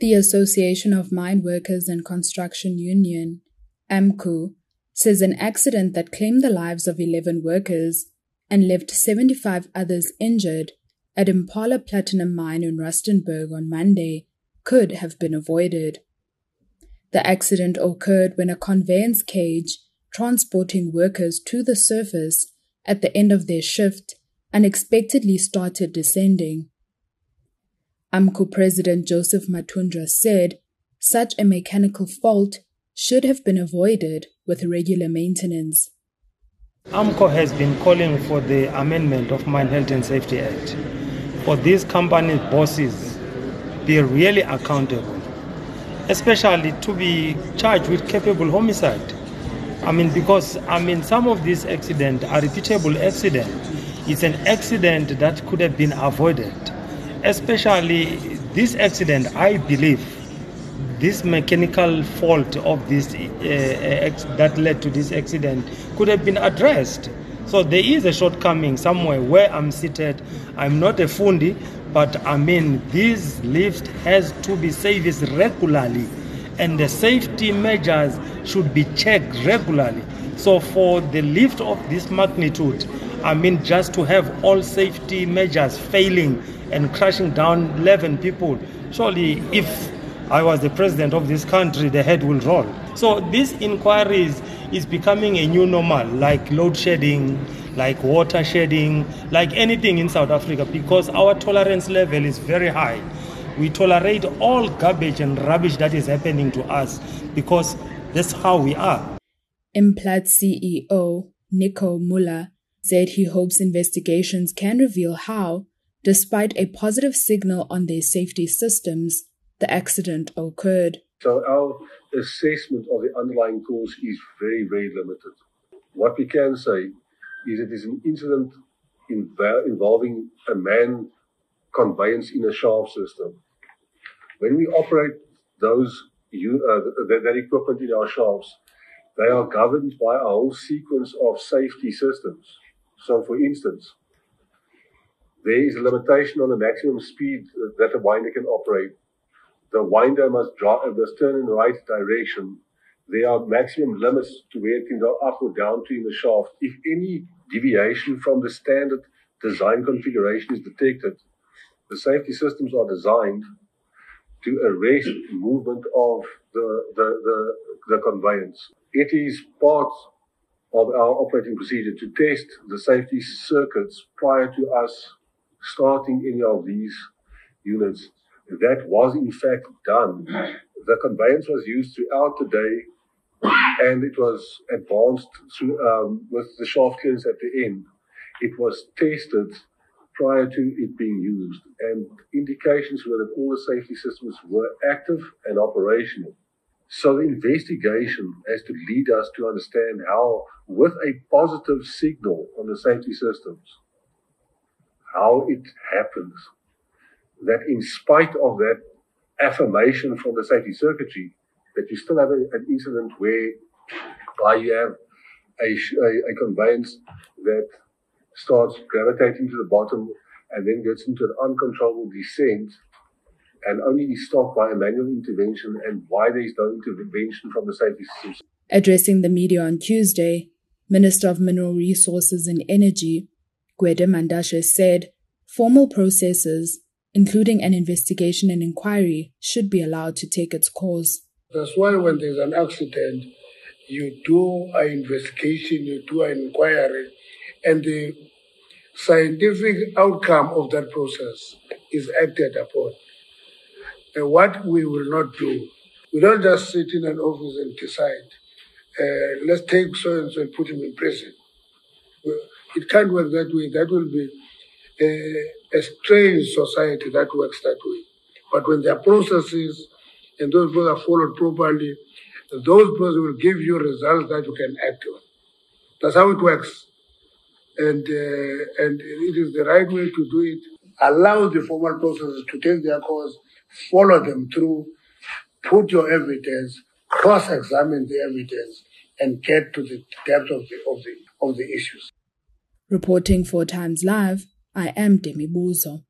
The Association of Mine Workers and Construction Union, AMCU, says an accident that claimed the lives of 11 workers and left 75 others injured at Impala Platinum Mine in Rustenburg on Monday could have been avoided. The accident occurred when a conveyance cage transporting workers to the surface at the end of their shift unexpectedly started descending. AMCU President Joseph Mathunjwa said such a mechanical fault should have been avoided with regular maintenance. AMCU has been calling for the amendment of Mine Health and Safety Act for these company bosses be really accountable, especially to be charged with culpable homicide. I mean, because I mean, some of these accidents are repeatable accidents. It's an accident that could have been avoided especially this accident, I believe this mechanical fault of this uh, that led to this accident could have been addressed. So there is a shortcoming somewhere where I'm seated. I'm not a fundi, but I mean this lift has to be serviced regularly, and the safety measures should be checked regularly. So for the lift of this magnitude, I mean just to have all safety measures failing and crashing down 11 people. Surely, if I was the president of this country, the head will roll. So, these inquiries is becoming a new normal, like load shedding, like water shedding, like anything in South Africa, because our tolerance level is very high. We tolerate all garbage and rubbish that is happening to us because that's how we are. Implats CEO Nico Muller said he hopes investigations can reveal how Despite a positive signal on their safety systems, the accident occurred. So our assessment of the underlying cause is very, very limited. What we can say is it is an incident involving a man conveyance in a shaft system. When we operate those uh, that, that equipment in our shafts, they are governed by a whole sequence of safety systems. So, for instance, there is a limitation on the maximum speed that a winder can operate. The winder must, draw, must turn in the right direction. There are maximum limits to where it can go up or down to in the shaft. If any deviation from the standard design configuration is detected, the safety systems are designed to arrest movement of the, the, the, the conveyance. It is part of our operating procedure to test the safety circuits prior to us starting any of these units. That was in fact done. The conveyance was used throughout the day and it was advanced through, um, with the shaft clearance at the end. It was tested prior to it being used and indications were that all the safety systems were active and operational. So the investigation has to lead us to understand how, with a positive signal on the safety systems, how it happens that in spite of that affirmation from the safety circuitry, that you still have a, an incident where uh, you have a, a, a, conveyance that starts gravitating to the bottom and then gets into an uncontrollable descent and only is stopped by a manual intervention and why there is no intervention from the safety systems. Addressing the media on Tuesday, Minister of Mineral Resources and Energy, Gwede Mantashe said formal processes, including an investigation and inquiry, should be allowed to take its course. That's why when there's an accident, you do an investigation, you do an inquiry, and the scientific outcome of that process is acted upon. And what we will not do, we don't just sit in an office and decide, uh, let's take so and so and put him in prison. It can't work that way. That will be a, a strange society that works that way. But when there are processes and those processes are followed properly, those processes will give you results that you can act on. That's how it works. And, uh, and it is the right way to do it. Allow the formal processes to take their course, follow them through, put your evidence, cross-examine the evidence, and get to the depth of the, of the, of the issues. Reporting for Times Live, I am Demi Buzo.